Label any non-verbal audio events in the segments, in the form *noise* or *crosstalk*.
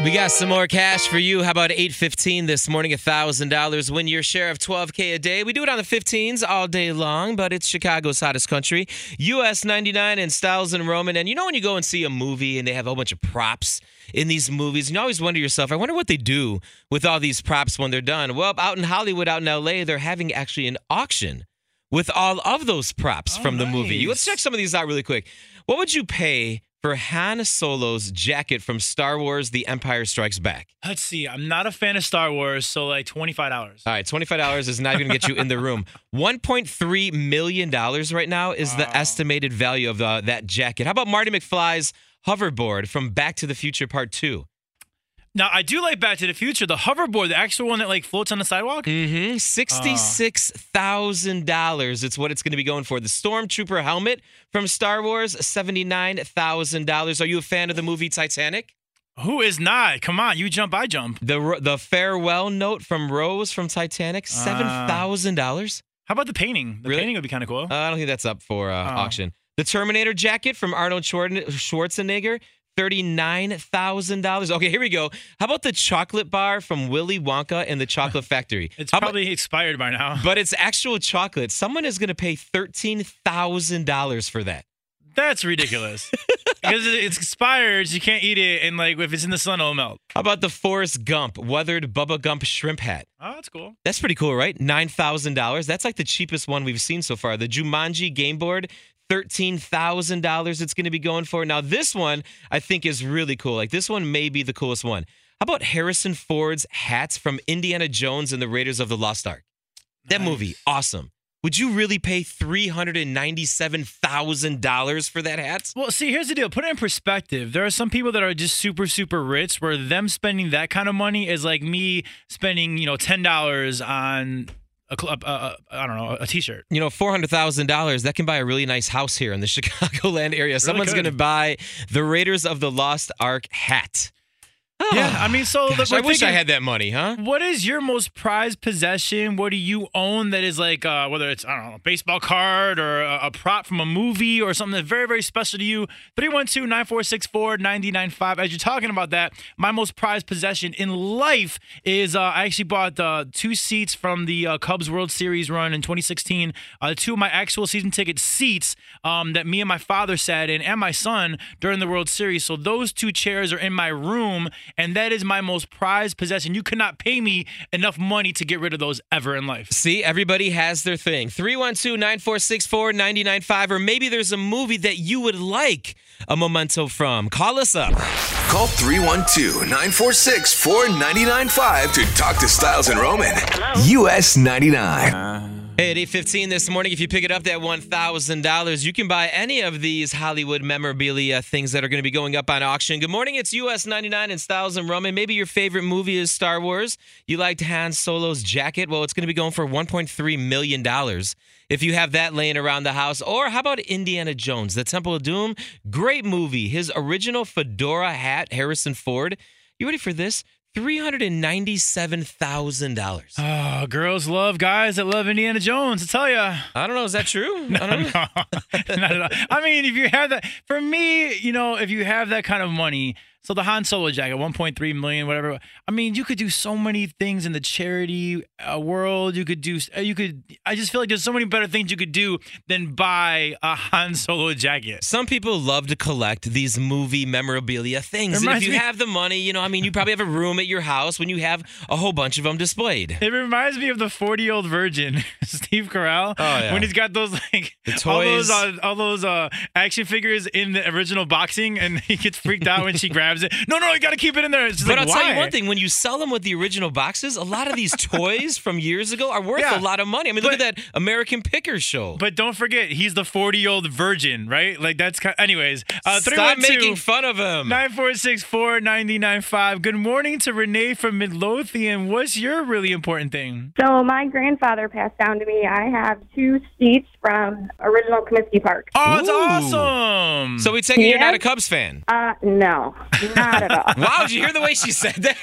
We got some more cash for you. How about 815 this morning? $1,000. Win your share of 12K a day. We do it on the 15s all day long, but it's Chicago's hottest country. US 99 and Styles and Roman. And you know when you go and see a movie and they have a whole bunch of props in these movies, and you always wonder yourself, I wonder what they do with all these props when they're done. Well, out in Hollywood, out in LA, they're having actually an auction with all of those props Oh, from the movie. nice. Let's check some of these out really quick. What would you pay for Han Solo's jacket from Star Wars The Empire Strikes Back? Let's see. I'm not a fan of Star Wars, so like twenty five dollars. All right, $25 is not even going to get you in the room. *laughs* $1.3 million right now is the estimated value of the, that jacket. How about Marty McFly's hoverboard from Back to the Future Part 2? Now I do like Back to the Future, the hoverboard, the actual one that like floats on the sidewalk. Mm-hmm. $66,000. It's what it's going to be going for. The Stormtrooper helmet from Star Wars, $79,000. Are you a fan of the movie Titanic? Who is not? Come on, you jump, I jump. The the farewell note from Rose from Titanic, $7,000. How about the painting? The Really? painting would be kind of cool. Uh, I don't think that's up for uh, Oh. auction. The Terminator jacket from Arnold Schwarzenegger, thirty-nine thousand dollars. Okay, here we go. How about the chocolate bar from Willy Wonka and the Chocolate Factory? *laughs* it's How about- probably expired by now. but it's actual chocolate. Someone is going to pay thirteen thousand dollars for that. That's ridiculous. *laughs* because it's expired, so you can't eat it, and like if it's in the sun, it'll melt. How about the Forrest Gump weathered Bubba Gump shrimp hat? Oh, that's cool. That's pretty cool, right? Nine thousand dollars. That's like the cheapest one we've seen so far. The Jumanji game board, thirteen thousand dollars. It's going to be going for. Now this one I think is really cool. Like this one may be the coolest one. How about Harrison Ford's hats from Indiana Jones and the Raiders of the Lost Ark? That movie, awesome. Would you really pay three hundred and ninety-seven thousand dollars for that hat? Well, see, here's the deal. Put it in perspective. There are some people that are just super, super rich, where them spending that kind of money is like me spending, you know, ten dollars on a, uh, uh, I don't know, a T-shirt. you know, four hundred thousand dollars that can buy a really nice house here in the *laughs* Chicagoland area. Someone's could. going to buy the Raiders of the Lost Ark hat. Yeah, I mean, so Gosh, we're I wish I had that money, huh? What is your most prized possession? What do you own that is like, uh, whether it's, I don't know, a baseball card or a, a prop from a movie or something that's very, very special to you? 312 9464 9095. As you're talking about that, my most prized possession in life is uh, I actually bought uh, two seats from the uh, Cubs World Series run in 2016. Uh, two of my actual season ticket seats um, that me and my father sat in and my son during the World Series. So those two chairs are in my room, and that is my most prized possession. You cannot pay me enough money to get rid of those ever in life. See, everybody has their thing. 312 9464 995, or maybe there's a movie that you would like a memento from. Call us up. Call 312 946 4995 to talk to Styles and Roman. US 99. Uh, Hey, at 815 this morning, if you pick it up that $1,000, you can buy any of these Hollywood memorabilia things that are going to be going up on auction. Good morning, it's US 99 and Styles and Roman. Maybe your favorite movie is Star Wars. You liked Han Solo's jacket. Well, it's going to be going for $1.3 million if you have that laying around the house. Or how about Indiana Jones, The Temple of Doom? Great movie. His original fedora hat, Harrison Ford. You ready for this? $397,000. Oh, ah, girls love guys that love Indiana Jones. I tell you. I don't know. Is that true? *laughs* I don't know. *laughs* Not at all. I mean, if you have that, for me, you know, if you have that kind of money, so the Han Solo jacket, 1.3 million, whatever. I mean, you could do so many things in the charity uh, world. You could do, uh, you could. I just feel like there's so many better things you could do than buy a *laughs* Han Solo jacket. Some people love to collect these movie memorabilia things. And if you me- have the money, you know, I mean, you probably have a room at your house when you have a whole bunch of them displayed. It reminds me of the 40 year old virgin, *laughs* Steve Carell. Oh, yeah. When he's got those like *laughs* all those uh, all those uh, action figures in the original boxing, and he gets freaked out when she grabs grabs it. No, no, you got to keep it in there. It's just But like, I'll tell you one thing: when you sell them with the original boxes, a lot of these *laughs* toys from years ago are worth Yeah. a lot of money. I mean, look at that American Picker show. But don't forget, he's the 40 year old virgin, right? Like that's kind. Anyways, uh, Stop 312 making fun of him. 946 4995. Good morning to Renee from Midlothian. What's your really important thing? So my grandfather passed down to me. I have two seats from original Comiskey Park. Oh, it's Ooh. awesome. So we take it you're not a Cubs fan. Uh, no, not at all. Wow, did you hear the way she said that?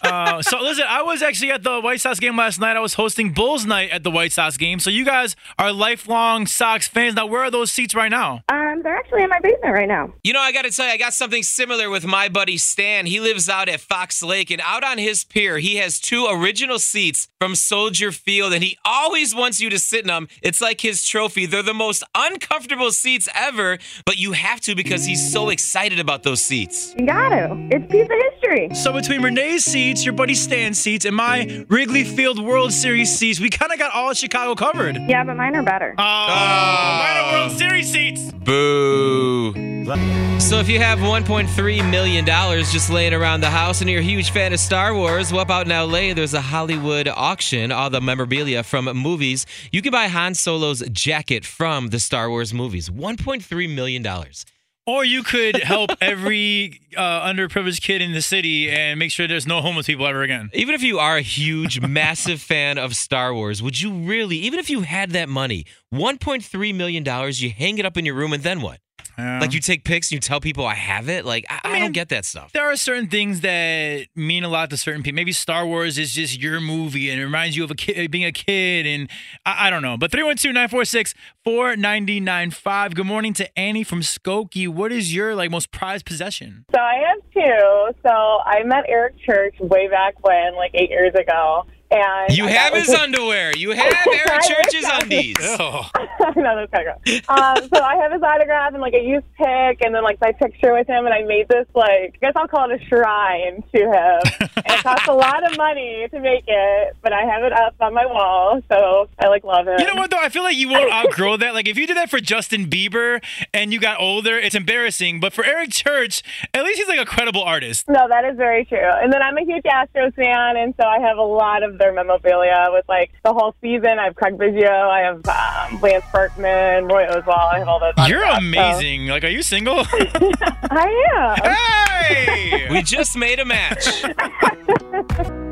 *laughs* uh, so listen, I was actually at the White Sox game last night. I was hosting Bulls night at the White Sox game. So you guys are lifelong Sox fans. Now, where are those seats right now? Um, they're actually in my basement right now. You know, I got to tell you, I got something similar with my buddy Stan. He lives out at Fox Lake, and out on his pier, he has two original seats from Soldier Field, and he always wants you to sit in them. It's like his trophy. They're the most uncomfortable seats ever, but you have to because he's so excited about those seats. You got. It's a piece of history. So between Renee's seats, your buddy Stan's seats, and my Wrigley Field World Series seats, we kind of got all of Chicago covered. Yeah, but mine are better. Oh, oh. mine are World Series seats. Boo. So if you have $1.3 million just laying around the house and you're a huge fan of Star Wars, well, up out in LA, there's a Hollywood auction, all the memorabilia from movies. You can buy Han Solo's jacket from the Star Wars movies. $1.3 million. Or you could help *laughs* every uh, underprivileged kid in the city and make sure there's no homeless people ever again. Even if you are a huge, *laughs* massive fan of Star Wars, would you really, even if you had that money, $1.3 million, you hang it up in your room and then what? Yeah. Like you take pics and you tell people I have it? Like, I, I mean, don't get that stuff. there are certain things that mean a lot to certain people. Maybe Star Wars is just your movie and it reminds you of a kid, being a kid, and I, I don't know. But 312 946 4995. Good morning to Annie from Skokie. What is your like most prized possession? So I have two. So I met Eric Church way back when, like eight years ago. And You I have his like, underwear. You have *laughs* Eric Church's wish undies. *laughs* Oh, I know that's kind of gross. Um, so I have his autograph and like a youth pic, and then like my picture with him, and I made this like I guess I'll call it a shrine to him. and *laughs* it costs a lot of money to make it, but I have it up on my wall, so I like love it. You know what though? I feel like you won't outgrow that. Like if you did that for Justin Bieber and you got older, it's embarrassing. But for Eric Church, at least he's like a credible artist. No, that is very true. And then I'm a huge Astros fan, and so I have a lot of their memorabilia with like the whole season. I have Craig Biggio, I have um, Lance Berkman, Roy Oswalt. I have all those. You're autographs, so- amazing. Like, are you single? *laughs* I am. hey! We just made a match. *laughs*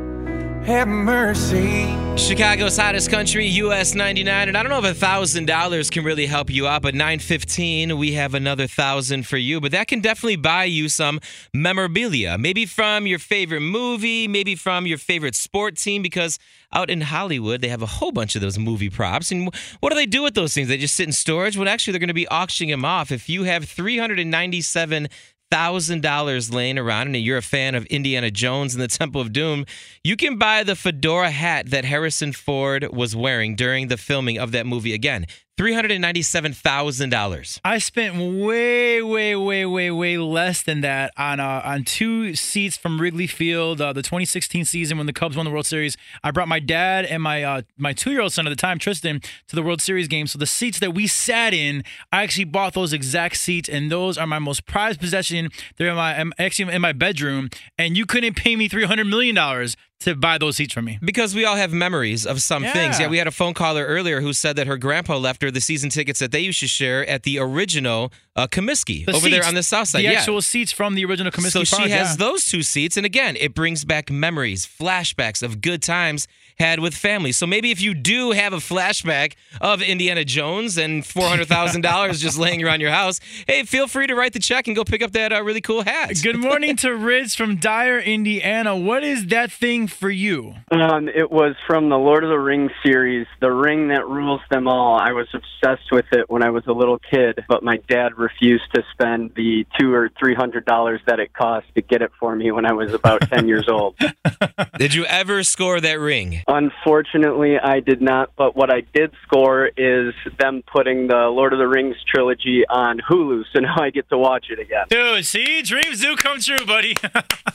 Have mercy. Chicago's hottest country, US 99. And I don't know if a $1,000 can really help you out, but 915, we have another 1000 for you. But that can definitely buy you some memorabilia. Maybe from your favorite movie, maybe from your favorite sport team, because out in Hollywood, they have a whole bunch of those movie props. And what do they do with those things? They just sit in storage? Well, actually, they're going to be auctioning them off. If you have 397 thousand dollars laying around and you're a fan of Indiana Jones and the Temple of Doom, you can buy the fedora hat that Harrison Ford was wearing during the filming of that movie. Again, three hundred and ninety-seven thousand dollars. I spent way, way, way, way, way less than that on uh, on two seats from Wrigley Field, uh, the 2016 season when the Cubs won the World Series. I brought my dad and my uh, my two year old son at the time, Tristan, to the World Series game. So the seats that we sat in, I actually bought those exact seats, and those are my most prized possession. They're in my I'm actually in my bedroom, and you couldn't pay me 300 million dollars to buy those seats from me. Because we all have memories of some things. Yeah. Yeah, we had a phone caller earlier who said that her grandpa left her the season tickets that they used to share at the original uh, Comiskey The over there on the south side. The yeah. actual seats from the original Comiskey so she Park, has yeah. those two seats, and again, it brings back memories, flashbacks of good times had with family. So maybe if you do have a flashback of Indiana Jones and four hundred thousand dollars just laying around your house, hey, feel free to write the check and go pick up that uh, really cool hat. Good morning to Riz from Dyer, Indiana. What is that thing for you? Um, it was from the Lord of the Rings series, The Ring That Rules Them All. I was obsessed with it when I was a little kid, but my dad refused to spend the two or three hundred dollars that it cost to get it for me when I was about ten *laughs* years old. Did you ever score that ring? Unfortunately, I did not. But what I did score is them putting the Lord of the Rings trilogy on Hulu, so now I get to watch it again. Dude, see? Dreams do come true, buddy. *laughs*